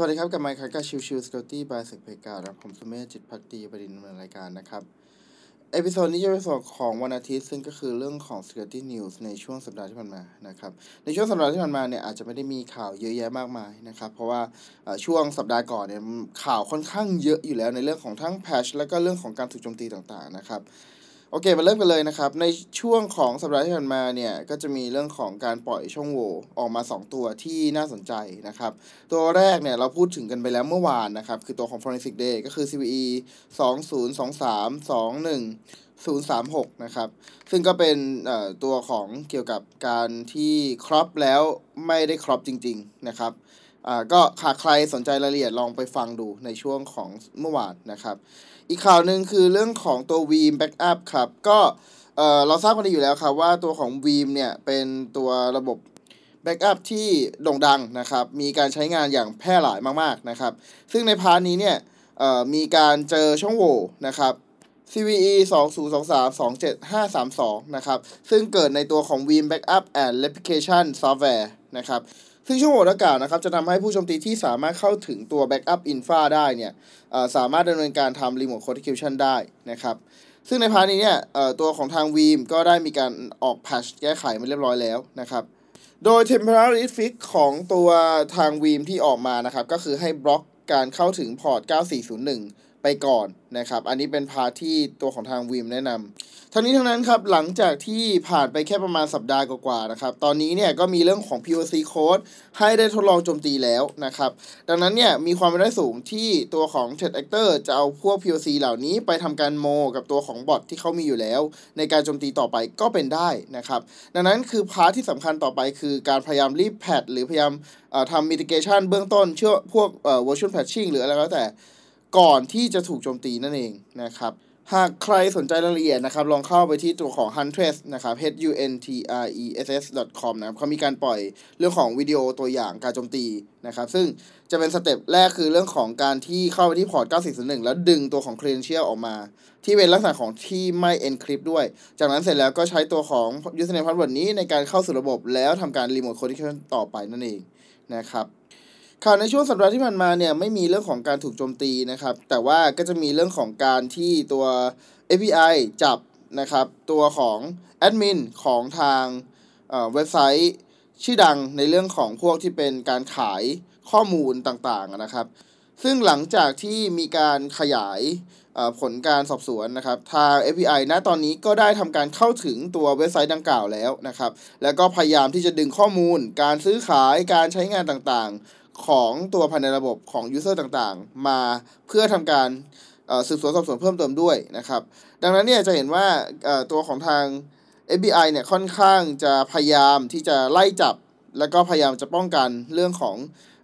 สวัสดีครับกับไมค์คักกาชิวชิวสกอตตี้บายเซกเพกาครับผมสุเมธจิตพักดีบดินดำเนินรายการนะครับ episode นี้จะเป็นส่วนของวันอาทิตย์ ซึ่งก็คือเรื่องของ Security News ในช่วงสัปดาห์ที่ผ่านมานะครับ ในช่วงสัปดาห์ที่ผ่านมาเนี่ยอาจจะไม่ได้มีข่าวเยอะแยะมากมายนะครับ เพราะว่าช่วงสัปดาห์ก่อนเนี่ยข่าวค่อนข้างเยอะอยู่แล้วในเรื่องของทั้ง patch แล้วก็เรื่องของการถูกโจมตีต่างๆนะครับ โอเคมาเริ่มกันเลยนะครับ ในช่วงของสัปดาห์ที่ผ่านมาเนี่ย ก็จะมีเรื่องของการปล่อยช่องโหว่ออกมา 2 ตัวที่น่าสนใจนะครับ ตัวแรกเนี่ย เราพูดถึงกันไปแล้วเมื่อวานนะครับ คือตัวของ Forensic Day ก็คือ CVE 2023 21 036 นะครับ ซึ่งก็เป็นตัวของเกี่ยวกับการที่ครอปแล้วไม่ได้ครอปจริง ๆ นะครับ ก็หากใครสนใจรายละเอียดลองไปฟังดูในช่วงของเมื่อวานนะครับ อีกข่าวหนึ่งคือเรื่องของตัว Veeam Backup ครับ ก็เออเราทราบกันดีอยู่แล้วครับว่าตัวของ Veeam เนี่ยเป็นตัวระบบ Backup ที่โด่งดังนะครับ มีการใช้งานอย่างแพร่หลายมากๆนะครับ ซึ่งใน part นี้เนี่ยมีการเจอช่องโหว่นะครับ CVE 2023-27532 นะครับ ซึ่งเกิดในตัวของ Veeam Backup and Replication Software นะครับ ซึ่งช่องโหว่ดังกล่าวนะครับจะทำให้ผู้โจมตีที่สามารถเข้าถึงตัว Backup Infra ได้เนี่ยสามารถดำเนินการทำ Remote Execution ได้นะครับซึ่งใน part นี้เนี่ยตัวของทาง Veeam ก็ได้มีการออก patch แก้ไขมาเรียบร้อยแล้วนะครับโดย temporary fix ของตัวทาง Veeam ที่ออกมานะครับ ก็คือให้บล็อกการเข้าถึง port 9401 ไปก่อนนะครับ อันนี้เป็นพาที่ตัวของทาง Veeam แนะนำทั้งนี้ทั้งนั้นครับหลังจากที่ผ่านไปแค่ประมาณสัปดาห์กว่าๆนะครับ ตอนนี้เนี่ยก็มีเรื่องของ POC code ให้ได้ทดลองโจมตีแล้วนะครับ ดังนั้นเนี่ยมีความเป็นได้สูงที่ตัวของ t r e a t Actor จะเอาพวก POC เหล่านี้ไปทำการโมกับตัวของบอทที่เขามีอยู่แล้ว ในการโจมตีต่อไปก็เป็นได้นะครับ ดังนั้นคือพาที่สำคัญต่อไปคือการพยายามรีบแพทหรือพยายามทำ mitigation เบื้องต้นเชื่อพวก version patching หรืออะไรก็แต่ ก่อนที่จะถูกโจมตีนั่นเองนะครับ หากใครสนใจรายละเอียดนะครับ ลองเข้าไปที่ตัวของ Huntress นะครับ h u n t r e s s com นะครับเขามีการปล่อยเรื่องของวิดีโอตัวอย่างการโจมตีนะครับ ซึ่งจะเป็น step แรกคือเรื่องของการที่เข้าไปที่ port 9401 แล้วดึงตัวของ credential ออกมา ที่เป็นลักษณะของที่ไม่ encrypt ด้วย จากนั้นเสร็จแล้วก็ใช้ตัวของ username password นี้ในการเข้าสู่ระบบแล้วทำการ remote code execution ต่อไปนั่นเองนะครับ ข่าวในช่วงสัปดาห์ที่ผ่านมาเนี่ยไม่มีเรื่องของการถูกโจมตีนะครับ แต่ว่าก็จะมีเรื่องของการที่ตัว API จับนะครับ ตัวของแอดมินของทางเว็บไซต์ชื่อดังในเรื่องของพวกที่เป็นการขายข้อมูลต่างๆนะครับ ซึ่งหลังจากที่มีการขยายผลการสอบสวนนะครับทาง API ณตอนนี้ก็ได้ทำการเข้าถึงตัวเว็บไซต์ดังกล่าวแล้วนะครับ แล้วก็พยายามที่จะดึงข้อมูล การซื้อขายการใช้งานต่างๆ ของตัวภายในระบบของ user ต่างๆ มาเพื่อทำการสืบสวนสอบสวนเพิ่มเติมด้วยนะครับ ดังนั้นเนี่ยจะเห็นว่าตัวของทาง FBI เนี่ยค่อนข้างจะพยายามที่จะไล่จับ แล้วก็พยายามจะป้องกันเรื่องของ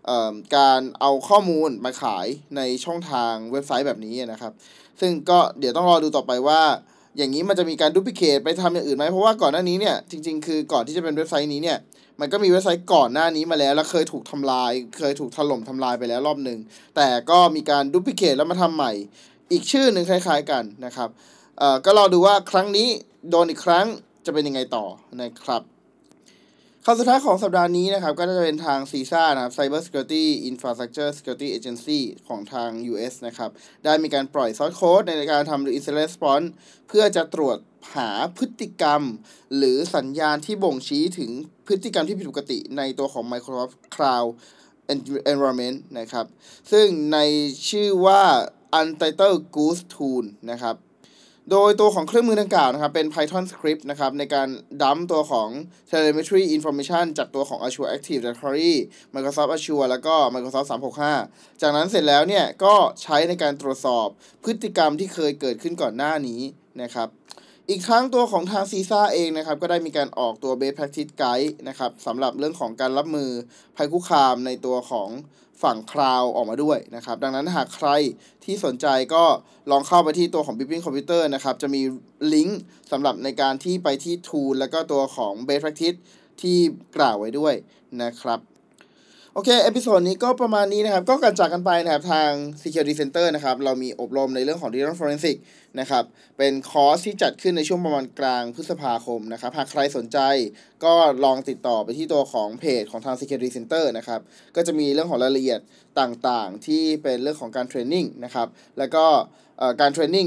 อการเอาข้อมูลมาขายในช่องทางเว็บไซต์แบบนี้นะครับ ซึ่งก็เดี๋ยวต้องรอดูต่อไปว่า อย่างนี้มันจะมีการ duplicate ไปทำอย่างอื่นไหมเพราะว่าก่อนหน้านี้เนี่ยจริง ๆ คือก่อนที่จะเป็นเว็บไซต์นี้เนี่ยมันก็มีเว็บไซต์ก่อนหน้านี้มาแล้ว แล้วเคยถูกทำลาย เคยถูกถล่มทำลายไปแล้วรอบหนึ่งแต่ก็มีการ duplicate แล้วมาทำใหม่ อีกชื่อหนึ่งคล้าย ๆ กันนะครับเอ่อก็รอดูว่าครั้งนี้โดนอีกครั้งจะเป็นยังไงต่อนะครับ ข่าวสุดท้ายของสัปดาห์นี้นะครับ ก็จะเป็นทาง CISA นะครับ Cyber Security Infrastructure Security Agency ของทาง US นะครับ ได้มีการปล่อย source code ในการทำ incident response เพื่อจะตรวจหาพฤติกรรม หรือสัญญาณที่บ่งชี้ถึงพฤติกรรมที่ผิดปกติในตัวของ Microsoft Cloud Environment นะครับ ซึ่งในชื่อว่า Untitled Goose Tool นะครับ โดยตัวของเครื่องมือดังกล่าวนะครับ เป็น Python script นะครับ ในการดัมตัวของ telemetry information จากตัวของ Azure Active Directory Microsoft Azure แล้วก็ Microsoft 365 จากนั้นเสร็จแล้วเนี่ย ก็ใช้ในการตรวจสอบพฤติกรรมที่เคยเกิดขึ้นก่อนหน้านี้นะครับ อีกครั้งตัวของทาง CISA เองนะครับก็ได้มีการออกตัว Best Practice Guide นะครับสำหรับเรื่องของการรับมือภัยคุกคามในตัวของฝั่ง cloud ออกมาด้วยนะครับดังนั้นหากใครที่สนใจก็ลองเข้าไปที่ตัวของ b i p i n g Computer นะครับจะมีลิงก์สำหรับในการที่ไปที่ Tool แล้วก็ตัวของ Best Practice ที่กล่าวไว้ด้วยนะครับ โอเค episode นี้ก็ประมาณนี้นะครับ ก็กันจากกันไปนะครับ ทาง Security Center นะครับ เรามีอบรมในเรื่องของ Digital Forensic นะครับ เป็นคอร์สที่จัดขึ้นในช่วงประมาณกลางพฤษภาคมนะครับ หากใครสนใจก็ลองติดต่อไปที่ตัวของเพจของทาง Security Center นะครับ ก็จะมีเรื่องของรายละเอียดต่างๆ ที่เป็นเรื่องของการเทรนนิ่งนะครับ แล้วก็การเทรนนิ่ง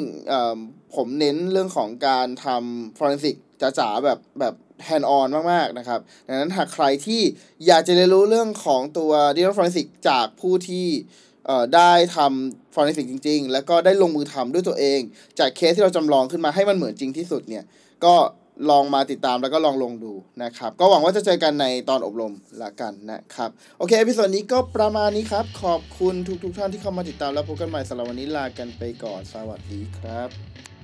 ผมเน้นเรื่องของการทำ forensic จ๋าๆแบบแบบ hand on มากๆนะครับ ดังนั้นหากใครที่อยากจะเรียนรู้เรื่องของตัว digital forensic จากผู้ที่ได้ทำ forensic จริง ๆ แล้วก็ได้ลงมือทำด้วยตัวเอง จากเคสที่เราจำลองขึ้นมาให้มันเหมือนจริงที่สุดเนี่ย ก็ลองมาติดตามแล้วก็ลองลงดูนะครับ ก็หวังว่าจะเจอกันในตอนอบรมละกันนะครับ โอเค episode นี้ก็ประมาณนี้ครับ ขอบคุณทุกๆท่านที่เข้ามาติดตามแล้วพบกันใหม่สำหรับวันนี้ลากันไปก่อน สวัสดีครับ